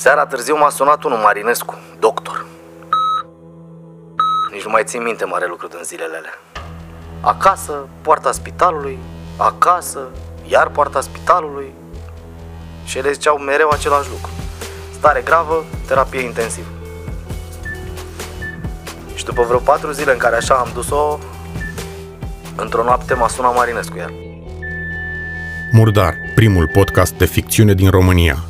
Seara târziu m-a sunat unul Marinescu, doctor. Nici nu mai țin minte mare lucru din zilele alea. Acasă, poarta spitalului, acasă, iar poarta spitalului. Și ele ziceau mereu același lucru. Stare gravă, terapie intensivă. Și după vreo patru zile în care așa am dus-o, într-o noapte m-a sunat Marinescu iar. Murdar, primul podcast de ficțiune din România.